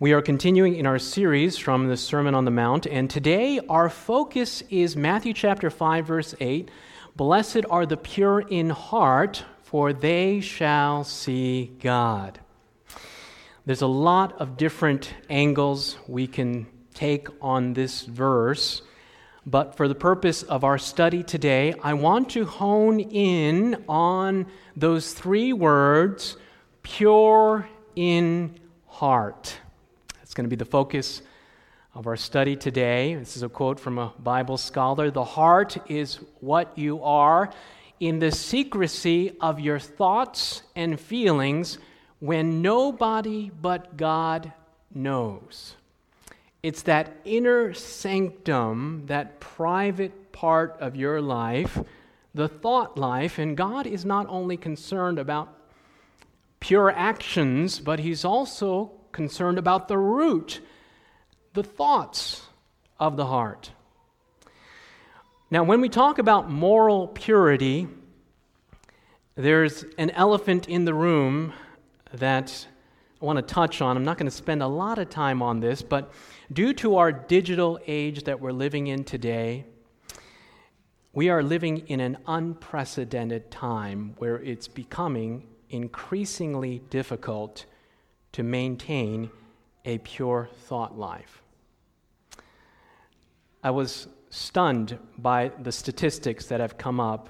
We are continuing in our series from the Sermon on the Mount, and today our focus is Matthew chapter 5, verse 8. Blessed are the pure in heart, for they shall see God. There's a lot of different angles we can take on this verse, but for the purpose of our study today, I want to hone in on those three words pure in heart. It's going to be the focus of our study today. This is a quote from a Bible scholar The heart is what you are in the secrecy of your thoughts and feelings when nobody but God knows. It's that inner sanctum, that private part of your life, the thought life, and God is not only concerned about pure actions, but He's also concerned about the root, the thoughts of the heart. Now, when we talk about moral purity, there's an elephant in the room that I want to touch on. I'm not going to spend a lot of time on this, but due to our digital age that we're living in today, we are living in an unprecedented time where it's becoming increasingly difficult to maintain a pure thought life. I was stunned by the statistics that have come up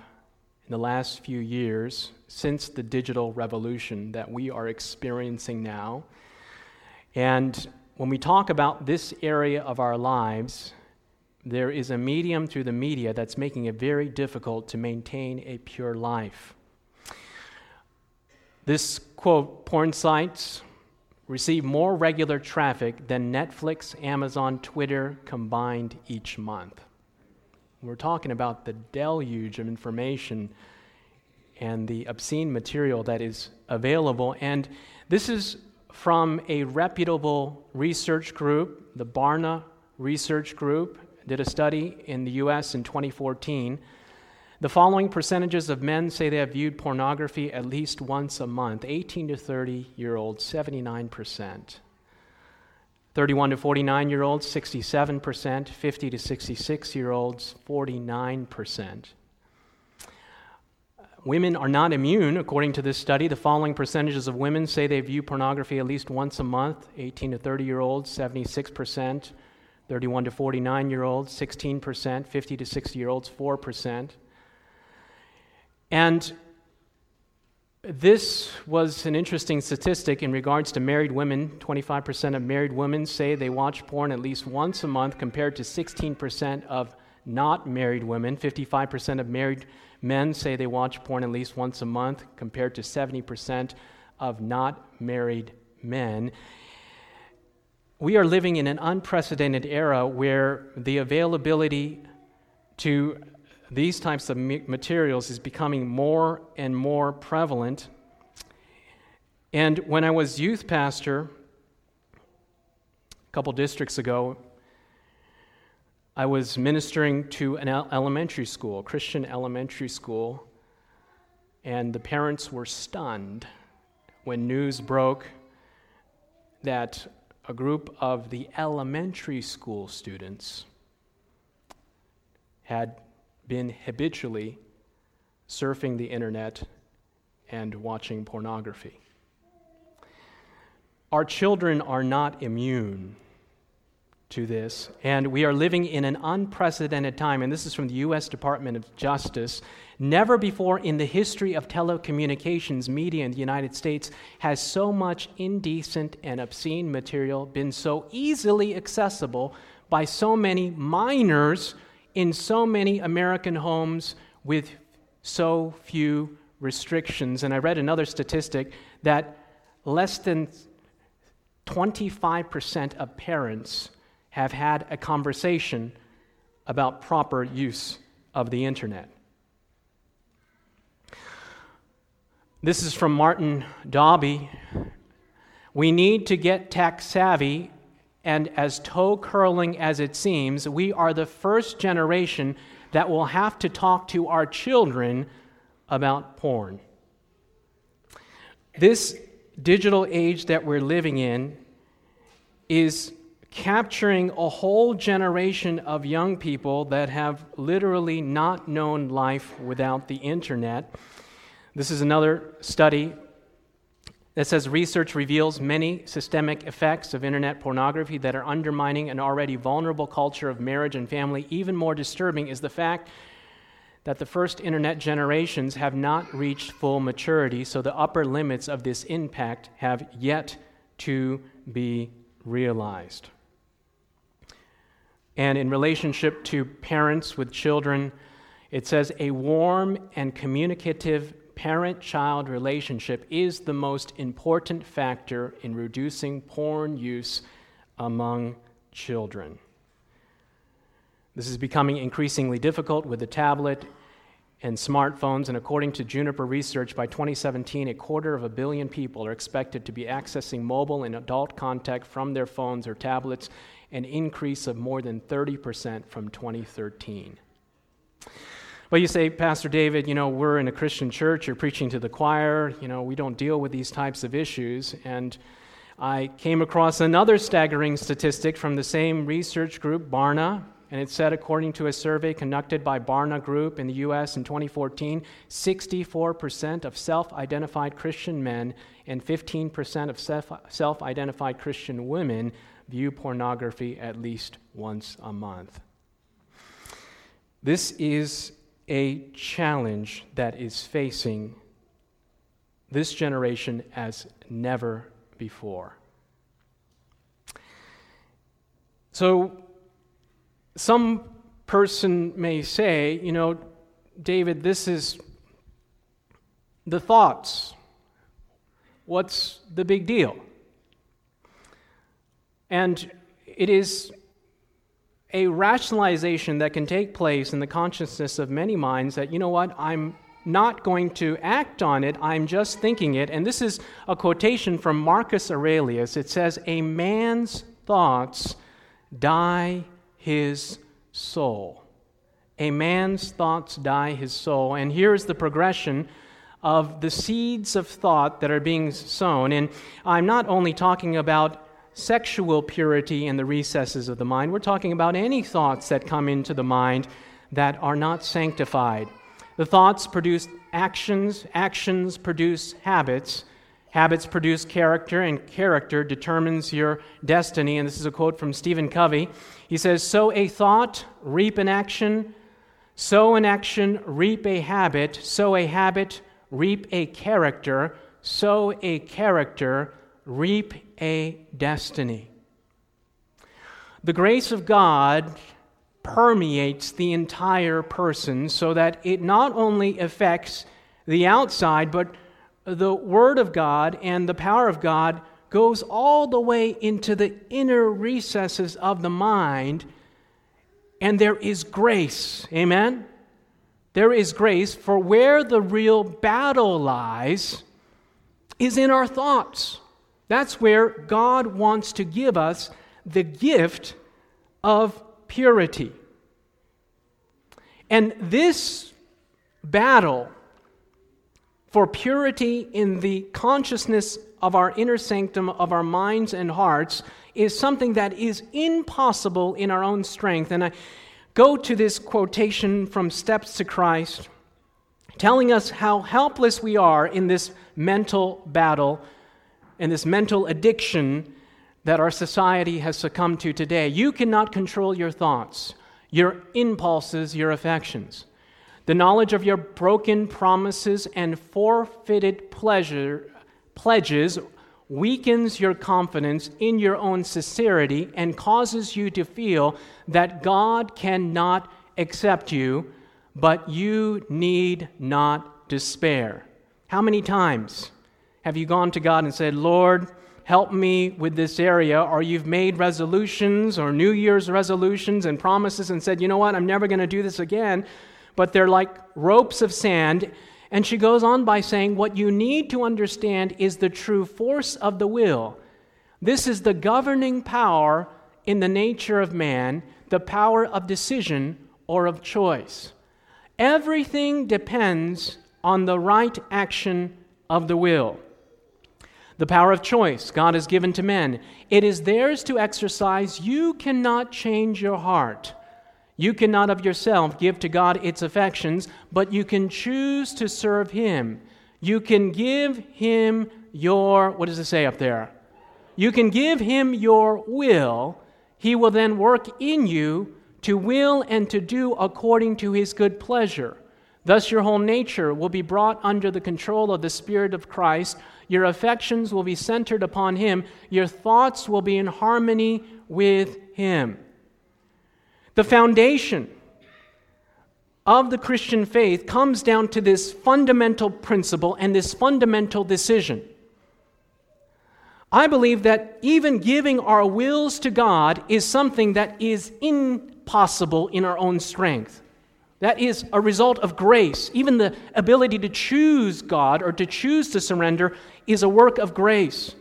in the last few years since the digital revolution that we are experiencing now. And when we talk about this area of our lives, there is a medium through the media that's making it very difficult to maintain a pure life. This quote, porn sites, receive more regular traffic than Netflix, Amazon, Twitter combined each month. We're talking about the deluge of information and the obscene material that is available. And this is from a reputable research group, the Barna Research Group, did a study in the US in 2014 the following percentages of men say they have viewed pornography at least once a month 18 to 30 year olds, 79%. 31 to 49 year olds, 67%. 50 to 66 year olds, 49%. Women are not immune, according to this study. The following percentages of women say they view pornography at least once a month 18 to 30 year olds, 76%. 31 to 49 year olds, 16%. 50 to 60 year olds, 4%. And this was an interesting statistic in regards to married women. 25% of married women say they watch porn at least once a month, compared to 16% of not married women. 55% of married men say they watch porn at least once a month, compared to 70% of not married men. We are living in an unprecedented era where the availability to these types of materials is becoming more and more prevalent. And when I was youth pastor a couple districts ago, I was ministering to an elementary school, Christian elementary school, and the parents were stunned when news broke that a group of the elementary school students had been habitually surfing the internet and watching pornography. Our children are not immune to this, and we are living in an unprecedented time, and this is from the U.S. Department of Justice. Never before in the history of telecommunications media in the United States has so much indecent and obscene material been so easily accessible by so many minors in so many American homes with so few restrictions. And I read another statistic that less than 25% of parents have had a conversation about proper use of the internet. This is from Martin Daubney. We need to get tech savvy and as toe curling as it seems, we are the first generation that will have to talk to our children about porn. This digital age that we're living in is capturing a whole generation of young people that have literally not known life without the internet. This is another study that says research reveals many systemic effects of internet pornography that are undermining an already vulnerable culture of marriage and family. Even more disturbing is the fact that the first internet generations have not reached full maturity, so the upper limits of this impact have yet to be realized. And in relationship to parents with children, it says a warm and communicative parent child relationship is the most important factor in reducing porn use among children. This is becoming increasingly difficult with the tablet and smartphones, and according to Juniper Research, by 2017, a quarter of a billion people are expected to be accessing mobile and adult contact from their phones or tablets, an increase of more than 30% from 2013. Well, you say, Pastor David, you know, we're in a Christian church, you're preaching to the choir, you know, we don't deal with these types of issues. And I came across another staggering statistic from the same research group, Barna, and it said, according to a survey conducted by Barna Group in the U.S. in 2014, 64% of self identified Christian men and 15% of self identified Christian women view pornography at least once a month. This is a challenge that is facing this generation as never before. So, some person may say, you know, David, this is the thoughts. What's the big deal? And it is a rationalization that can take place in the consciousness of many minds that, you know what, I'm not going to act on it, I'm just thinking it. And this is a quotation from Marcus Aurelius. It says, A man's thoughts dye his soul. A man's thoughts dye his soul. And here's the progression of the seeds of thought that are being sown. And I'm not only talking about sexual purity in the recesses of the mind, we're talking about any thoughts that come into the mind that are not sanctified. The thoughts produce actions, actions produce habits, Habits produce character, and character determines your destiny. And this is a quote from Stephen Covey. He says, Sow a thought, reap an action. Sow an action, reap a habit. Sow a habit, reap a character. Sow a character, reap a destiny. The grace of God permeates the entire person so that it not only affects the outside, but the Word of God and the power of God goes all the way into the inner recesses of the mind, and there is grace. Amen? There is grace, for where the real battle lies is in our thoughts. That's where God wants to give us the gift of purity. And this battle for purity in the consciousness of our inner sanctum, of our minds and hearts, is something that is impossible in our own strength. And I go to this quotation from Steps to Christ, telling us how helpless we are in this mental battle and this mental addiction that our society has succumbed to today. You cannot control your thoughts, your impulses, your affections. The knowledge of your broken promises and forfeited pleasure, pledges weakens your confidence in your own sincerity and causes you to feel that God cannot accept you, but you need not despair. How many times have you gone to God and said, Lord, help me with this area, or you've made resolutions or New Year's resolutions and promises and said, you know what, I'm never going to do this again, but they're like ropes of sand. And she goes on by saying, What you need to understand is the true force of the will. This is the governing power in the nature of man, the power of decision or of choice. Everything depends on the right action of the will. The power of choice God has given to men. It is theirs to exercise. You cannot change your heart. You cannot of yourself give to God its affections, but you can choose to serve Him. You can give Him your, what does it say up there? You can give Him your will. He will then work in you to will and to do according to His good pleasure. Thus, your whole nature will be brought under the control of the Spirit of Christ. Your affections will be centered upon Him. Your thoughts will be in harmony with Him. The foundation of the Christian faith comes down to this fundamental principle and this fundamental decision. I believe that even giving our wills to God is something that is impossible in our own strength. That is a result of grace. Even the ability to choose God or to choose to surrender is a work of grace.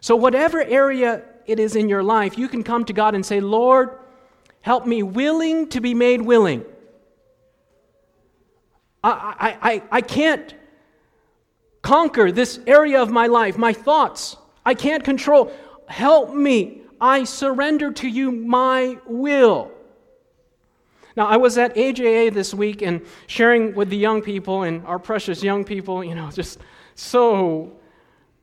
So, whatever area it is in your life, you can come to God and say, Lord, help me willing to be made willing. I, I, I, I can't conquer this area of my life, my thoughts. I can't control. Help me. I surrender to you my will. Now, I was at AJA this week and sharing with the young people and our precious young people, you know, just so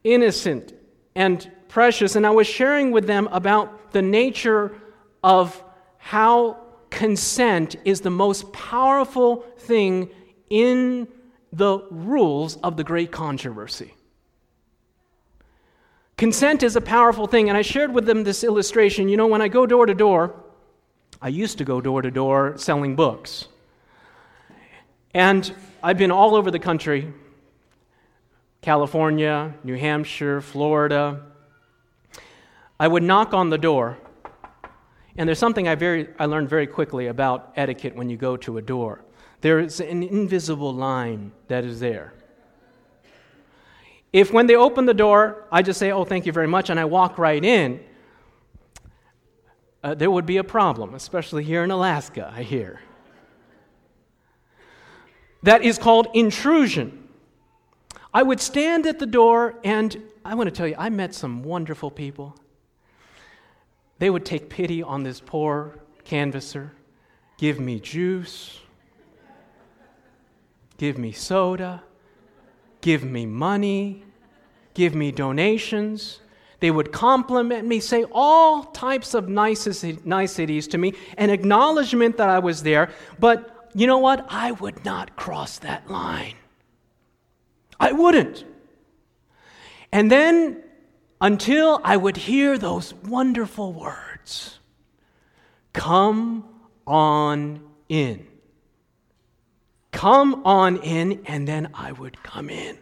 innocent and precious. And I was sharing with them about the nature of how consent is the most powerful thing in the rules of the great controversy. Consent is a powerful thing, and I shared with them this illustration. You know, when I go door to door, I used to go door to door selling books. And I've been all over the country California, New Hampshire, Florida. I would knock on the door, and there's something I, very, I learned very quickly about etiquette when you go to a door. There's an invisible line that is there. If when they open the door, I just say, Oh, thank you very much, and I walk right in, uh, there would be a problem, especially here in Alaska, I hear. That is called intrusion. I would stand at the door, and I want to tell you, I met some wonderful people. They would take pity on this poor canvasser, give me juice, give me soda, give me money, give me donations. They would compliment me, say all types of niceties to me, an acknowledgement that I was there. But you know what? I would not cross that line. I wouldn't. And then until I would hear those wonderful words Come on in. Come on in, and then I would come in.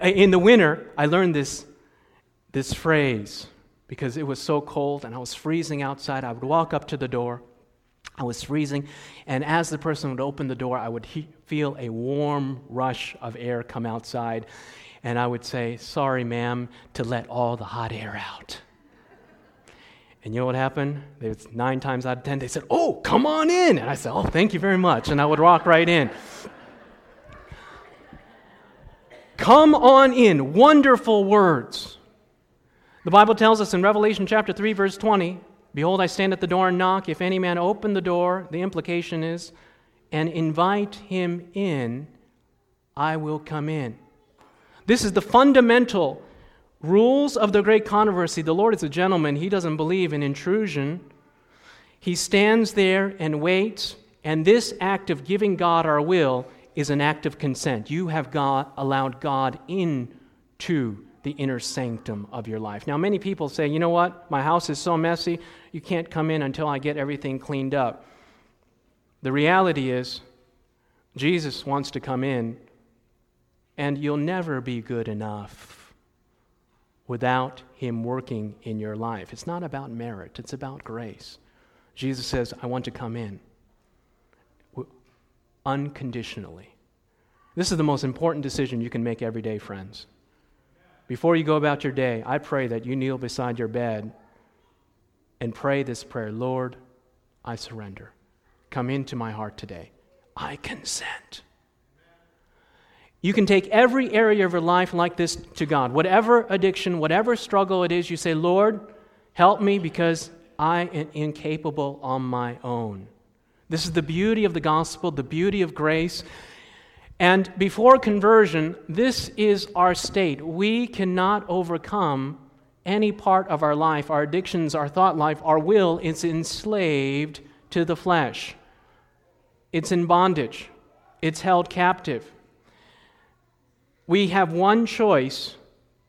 In the winter, I learned this this phrase because it was so cold and I was freezing outside. I would walk up to the door. I was freezing, and as the person would open the door, I would he- feel a warm rush of air come outside, and I would say, Sorry, ma'am, to let all the hot air out. And you know what happened? Was nine times out of ten, they said, Oh, come on in. And I said, Oh, thank you very much. And I would walk right in. come on in. Wonderful words. The Bible tells us in Revelation chapter 3, verse 20 Behold, I stand at the door and knock. If any man open the door, the implication is, and invite him in, I will come in. This is the fundamental rules of the great controversy. The Lord is a gentleman, he doesn't believe in intrusion. He stands there and waits, and this act of giving God our will is an act of consent. You have God, allowed God into the inner sanctum of your life. Now, many people say, you know what? My house is so messy, you can't come in until I get everything cleaned up. The reality is, Jesus wants to come in, and you'll never be good enough without Him working in your life. It's not about merit, it's about grace. Jesus says, I want to come in unconditionally. This is the most important decision you can make every day, friends. Before you go about your day, I pray that you kneel beside your bed and pray this prayer Lord, I surrender. Come into my heart today. I consent. You can take every area of your life like this to God. Whatever addiction, whatever struggle it is, you say, Lord, help me because I am incapable on my own. This is the beauty of the gospel, the beauty of grace. And before conversion, this is our state. We cannot overcome any part of our life, our addictions, our thought life, our will is enslaved to the flesh. It's in bondage, it's held captive. We have one choice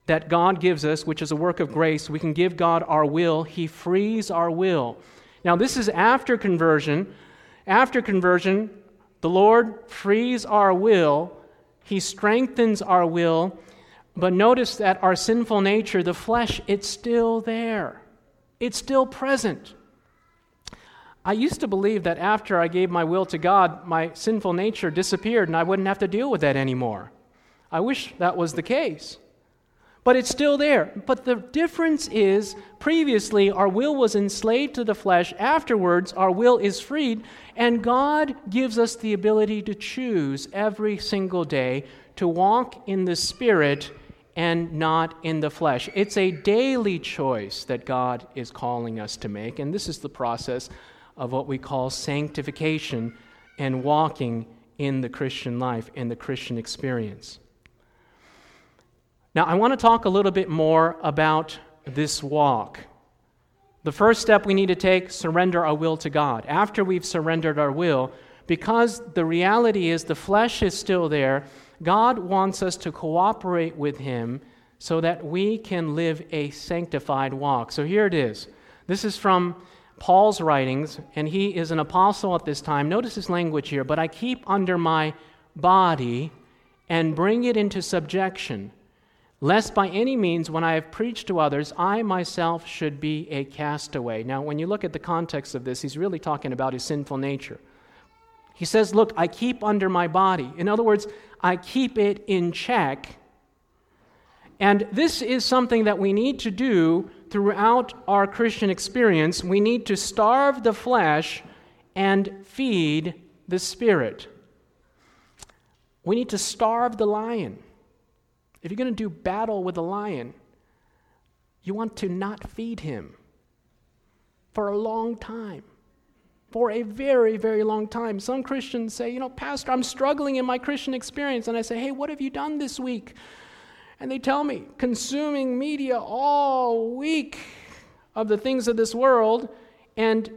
that God gives us, which is a work of grace. We can give God our will, He frees our will. Now, this is after conversion. After conversion, the Lord frees our will, He strengthens our will. But notice that our sinful nature, the flesh, it's still there. It's still present. I used to believe that after I gave my will to God, my sinful nature disappeared and I wouldn't have to deal with that anymore. I wish that was the case. But it's still there. But the difference is previously our will was enslaved to the flesh, afterwards, our will is freed, and God gives us the ability to choose every single day to walk in the Spirit and not in the flesh. It's a daily choice that God is calling us to make, and this is the process of what we call sanctification and walking in the Christian life, in the Christian experience. Now, I want to talk a little bit more about this walk. The first step we need to take surrender our will to God. After we've surrendered our will, because the reality is the flesh is still there, God wants us to cooperate with Him so that we can live a sanctified walk. So here it is. This is from Paul's writings, and he is an apostle at this time. Notice his language here. But I keep under my body and bring it into subjection lest by any means, when I have preached to others, I myself should be a castaway. Now, when you look at the context of this, he's really talking about his sinful nature. He says, Look, I keep under my body. In other words, I keep it in check. And this is something that we need to do throughout our Christian experience. We need to starve the flesh and feed the spirit. We need to starve the lion. If you're going to do battle with a lion, you want to not feed him for a long time. For a very, very long time. Some Christians say, you know, Pastor, I'm struggling in my Christian experience. And I say, hey, what have you done this week? And they tell me, consuming media all week of the things of this world and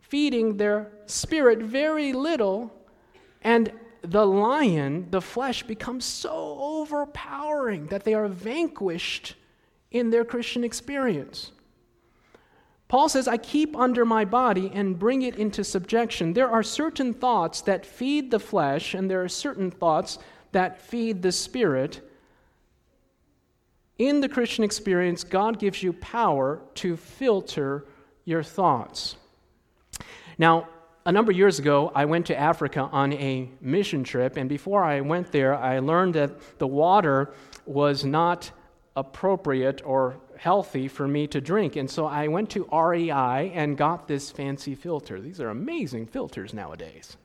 feeding their spirit very little. And the lion, the flesh, becomes so overpowering that they are vanquished in their Christian experience. Paul says, I keep under my body and bring it into subjection. There are certain thoughts that feed the flesh, and there are certain thoughts that feed the spirit. In the Christian experience, God gives you power to filter your thoughts. Now, a number of years ago, I went to Africa on a mission trip, and before I went there, I learned that the water was not appropriate or healthy for me to drink. And so I went to REI and got this fancy filter. These are amazing filters nowadays.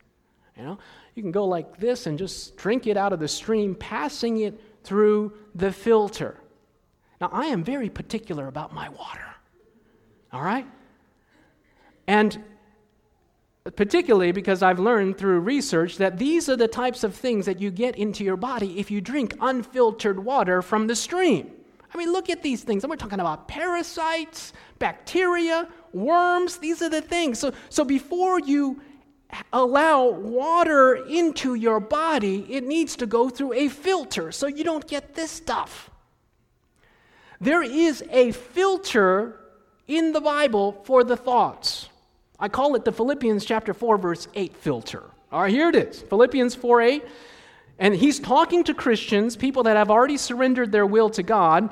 You know, you can go like this and just drink it out of the stream, passing it through the filter. Now, I am very particular about my water. All right? And particularly because I've learned through research that these are the types of things that you get into your body if you drink unfiltered water from the stream. I mean, look at these things. And we're talking about parasites, bacteria, worms. These are the things. So, so before you allow water into your body, it needs to go through a filter so you don't get this stuff. There is a filter in the Bible for the thoughts. I call it the Philippians chapter 4 verse 8 filter. All right, here it is. Philippians 4 8. And he's talking to Christians, people that have already surrendered their will to God,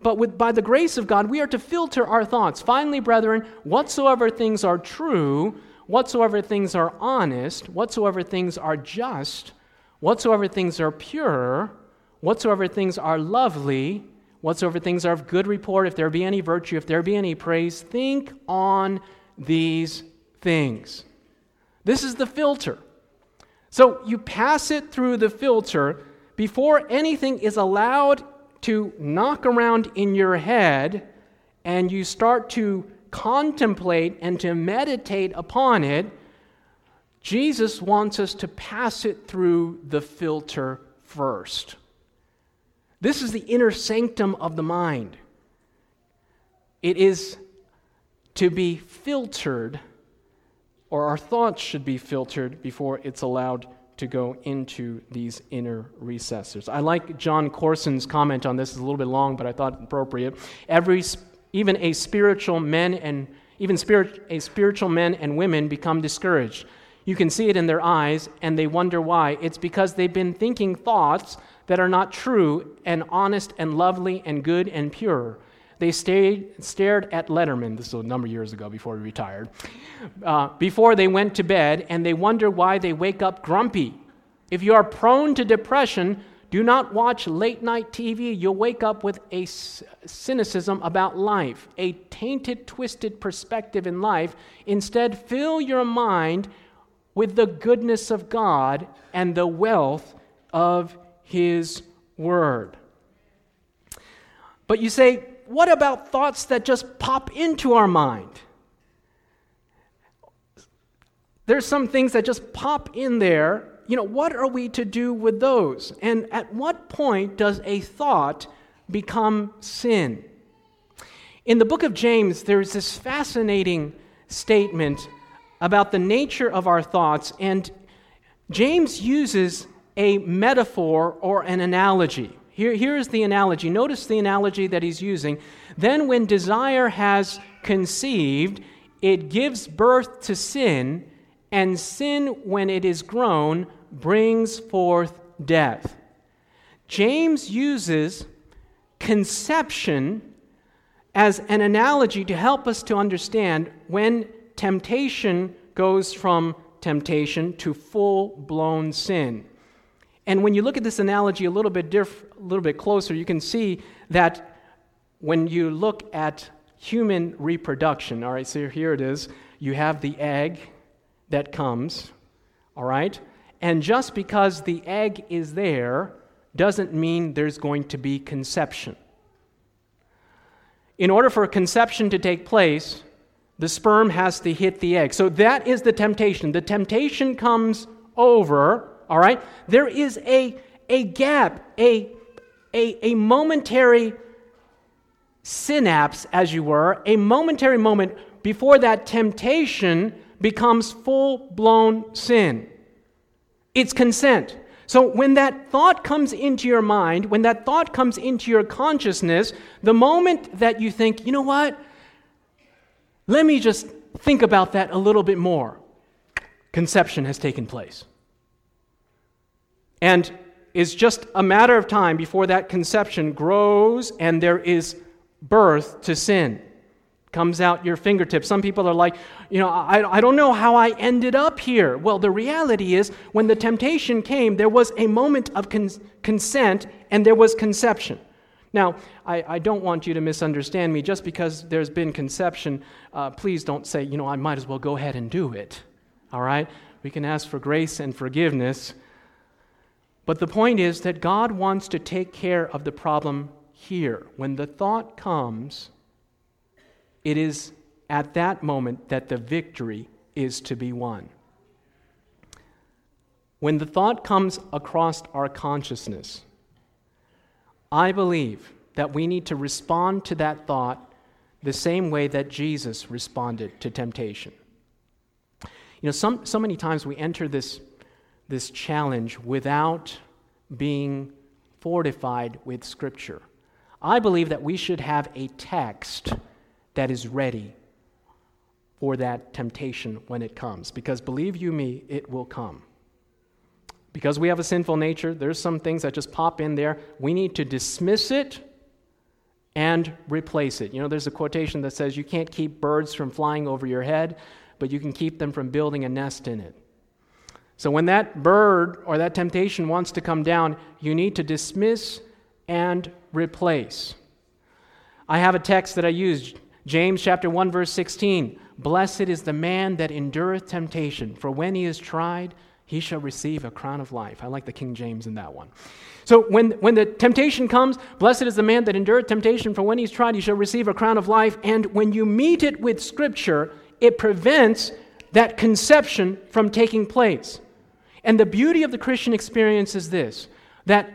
but with, by the grace of God, we are to filter our thoughts. Finally, brethren, whatsoever things are true, whatsoever things are honest, whatsoever things are just, whatsoever things are pure, whatsoever things are lovely, whatsoever things are of good report, if there be any virtue, if there be any praise, think on these things. This is the filter. So you pass it through the filter before anything is allowed to knock around in your head and you start to contemplate and to meditate upon it, Jesus wants us to pass it through the filter first. This is the inner sanctum of the mind. It is to be filtered, or our thoughts should be filtered before it's allowed to go into these inner recesses. I like Jon Courson's comment on this. It's a little bit long, but I thought appropriate. Every, even a spiritual men and even spirit, a spiritual men and women become discouraged. You can see it in their eyes, and they wonder why. It's because they've been thinking thoughts that are not true and honest and lovely and good and pure. They stayed, stared at Letterman, this was a number of years ago before he retired, uh, before they went to bed, and they wonder why they wake up grumpy. If you are prone to depression, do not watch late night TV. You'll wake up with a cynicism about life, a tainted, twisted perspective in life. Instead, fill your mind with the goodness of God and the wealth of His Word. But you say, what about thoughts that just pop into our mind? There's some things that just pop in there. You know, what are we to do with those? And at what point does a thought become sin? In the book of James, there's this fascinating statement about the nature of our thoughts, and James uses a metaphor or an analogy. Here, here's the analogy. Notice the analogy that he's using. Then, when desire has conceived, it gives birth to sin, and sin, when it is grown, brings forth death. James uses conception as an analogy to help us to understand when temptation goes from temptation to full blown sin. And when you look at this analogy a little bit diff- a little bit closer, you can see that when you look at human reproduction, all right, so here it is, you have the egg that comes, all right? And just because the egg is there doesn't mean there's going to be conception. In order for conception to take place, the sperm has to hit the egg. So that is the temptation. The temptation comes over all right? There is a, a gap, a, a, a momentary synapse, as you were, a momentary moment before that temptation becomes full blown sin. It's consent. So when that thought comes into your mind, when that thought comes into your consciousness, the moment that you think, you know what? Let me just think about that a little bit more, conception has taken place. And it's just a matter of time before that conception grows and there is birth to sin. Comes out your fingertips. Some people are like, you know, I, I don't know how I ended up here. Well, the reality is, when the temptation came, there was a moment of con- consent and there was conception. Now, I, I, don't want you to misunderstand me. Just because there's been conception, uh, please don't say, you know, I might as well go ahead and do it. All right? We can ask for grace and forgiveness but the point is that God wants to take care of the problem here. When the thought comes, it is at that moment that the victory is to be won. When the thought comes across our consciousness, I believe that we need to respond to that thought the same way that Jesus responded to temptation. You know, some, so many times we enter this this challenge without being fortified with Scripture. I believe that we should have a text that is ready for that temptation when it comes. Because believe you me, it will come. Because we have a sinful nature, there's some things that just pop in there. We need to dismiss it and replace it. You know, there's a quotation that says, You can't keep birds from flying over your head, but you can keep them from building a nest in it. So when that bird or that temptation wants to come down, you need to dismiss and replace. I have a text that I use, James chapter 1 verse 16. Blessed is the man that endureth temptation, for when he is tried, he shall receive a crown of life. I like the King James in that one. So when, when the temptation comes, blessed is the man that endureth temptation, for when he's tried, he shall receive a crown of life. And when you meet it with Scripture, it prevents that conception from taking place. And the beauty of the Christian experience is this that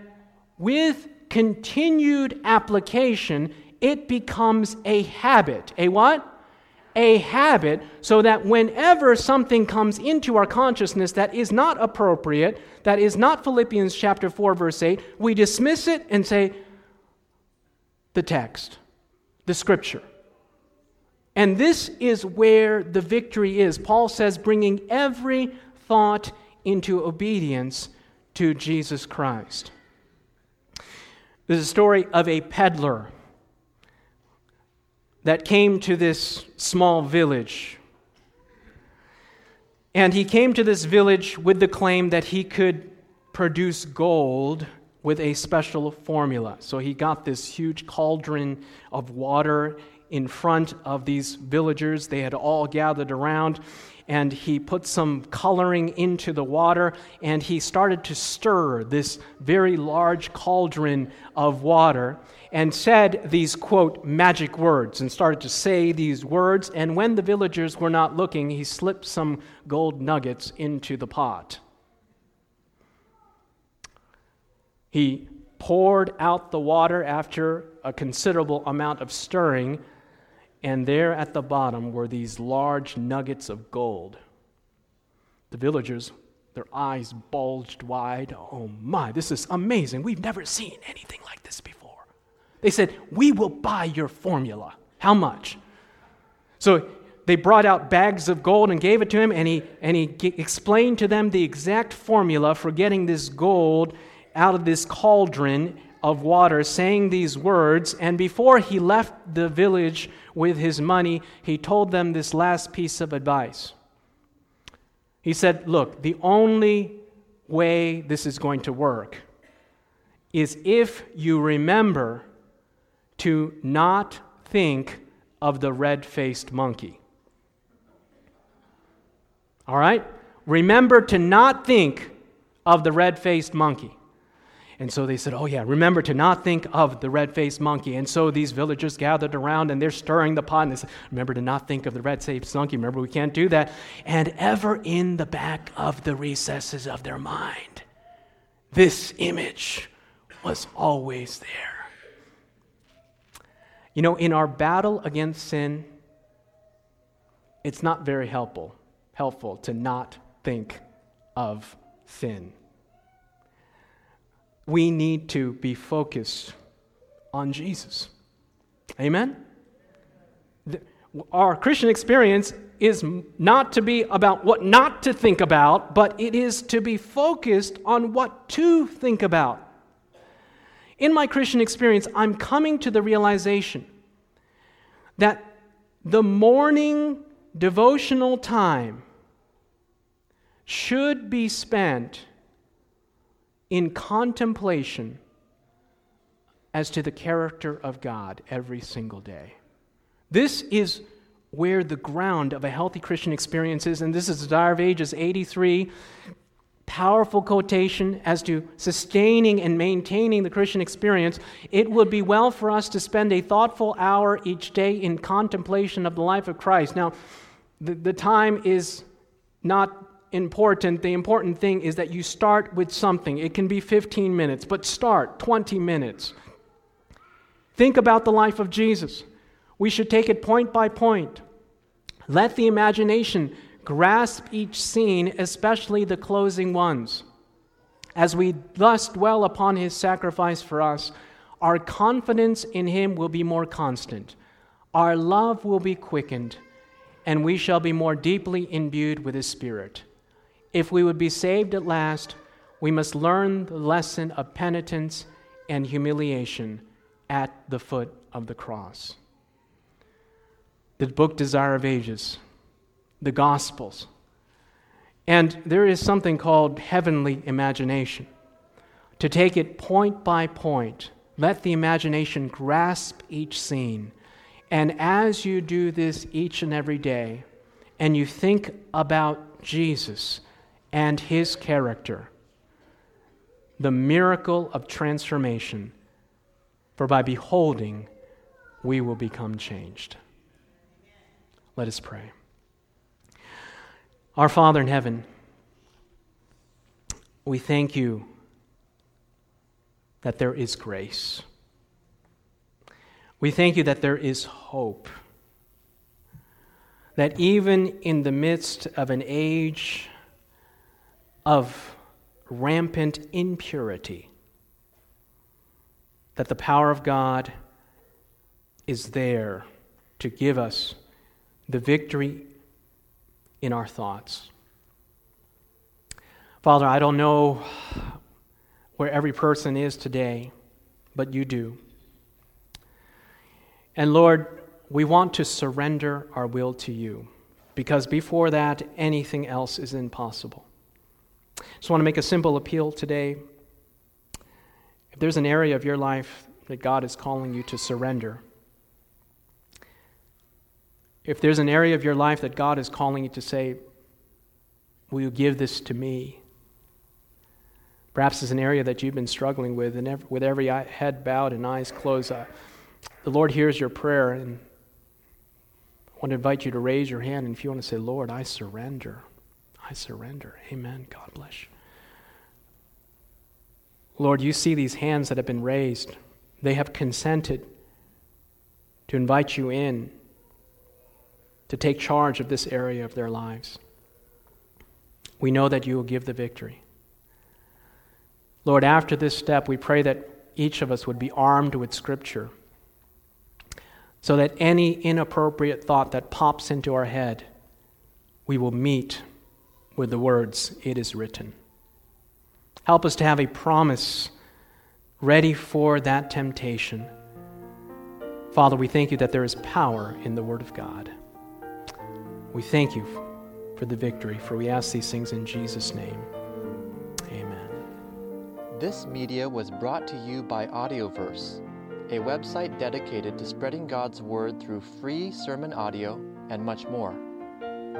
with continued application, it becomes a habit. A what? a habit so that whenever something comes into our consciousness that is not appropriate, that is not Philippians chapter 4 verse 8, we dismiss it and say the text, the scripture. And this is where the victory is. Paul says bringing every thought into obedience to Jesus Christ. There's a story of a peddler that came to this small village. And he came to this village with the claim that he could produce gold with a special formula. So he got this huge cauldron of water in front of these villagers. They had all gathered around, and he put some coloring into the water, and he started to stir this very large cauldron of water and said these, quote, magic words and started to say these words. And when the villagers were not looking, he slipped some gold nuggets into the pot. He poured out the water after a considerable amount of stirring, and there at the bottom were these large nuggets of gold. The villagers, their eyes bulged wide. Oh my, this is amazing. We've never seen anything like this before. They said, We will buy your formula. How much? So they brought out bags of gold and gave it to him, and he, and he g- explained to them the exact formula for getting this gold out of this cauldron of water, saying these words. And before he left the village with his money, he told them this last piece of advice. He said, Look, the only way this is going to work is if you remember to not think of the red faced monkey. All right? Remember to not think of the red faced monkey. And so they said, Oh, yeah, remember to not think of the red faced monkey. And so these villagers gathered around and they're stirring the pot and they said, Remember to not think of the red faced monkey. Remember, we can't do that. And ever in the back of the recesses of their mind, this image was always there. You know, in our battle against sin, it's not very helpful, helpful to not think of sin. We need to be focused on Jesus. Amen? Our Christian experience is not to be about what not to think about, but it is to be focused on what to think about. In my Christian experience, I'm coming to the realization that the morning devotional time should be spent in contemplation as to the character of God every single day. This is where the ground of a healthy Christian experience is, and this is Desire of Ages 83 powerful quotation as to sustaining and maintaining the Christian experience, it would be well for us to spend a thoughtful hour each day in contemplation of the life of Christ. Now, the, the time is not important. The important thing is that you start with something. It can be 15 minutes, but start 20 minutes. Think about the life of Jesus. We should take it point by point. Let the imagination grasp each scene, especially the closing ones. As we thus dwell upon his sacrifice for us, our confidence in him will be more constant, our love will be quickened, and we shall be more deeply imbued with his Spirit. If we would be saved at last, we must learn the lesson of penitence and humiliation at the foot of the cross. The book Desire of Ages the Gospels. And there is something called heavenly imagination. To take it point by point, let the imagination grasp each scene. And as you do this each and every day, and you think about Jesus and his character, the miracle of transformation. For by beholding, we will become changed. Let us pray. Our Father in heaven, we thank you that there is grace. We thank you that there is hope. That even in the midst of an age of rampant impurity, that the power of God is there to give us the victory in our thoughts. Father, I don't know where every person is today, but you do. And Lord, we want to surrender our will to you because before that, anything else is impossible. Just want to make a simple appeal today. If there's an area of your life that God is calling you to surrender, if there's an area of your life that God is calling you to say, Will you give this to me? Perhaps it's an area that you've been struggling with, and with every head bowed and eyes closed, uh, the Lord hears your prayer. And I want to invite you to raise your hand. And if you want to say, Lord, I surrender, I surrender. Amen. God bless you. Lord, you see these hands that have been raised. They have consented to invite you in to take charge of this area of their lives. We know that you will give the victory. Lord, after this step, we pray that each of us would be armed with Scripture so that any inappropriate thought that pops into our head, we will meet with the words, It is written. Help us to have a promise ready for that temptation. Father, we thank you that there is power in the Word of God. We thank you for the victory, for we ask these things in Jesus' name. Amen. This media was brought to you by Audioverse, a website dedicated to spreading God's Word through free sermon audio and much more.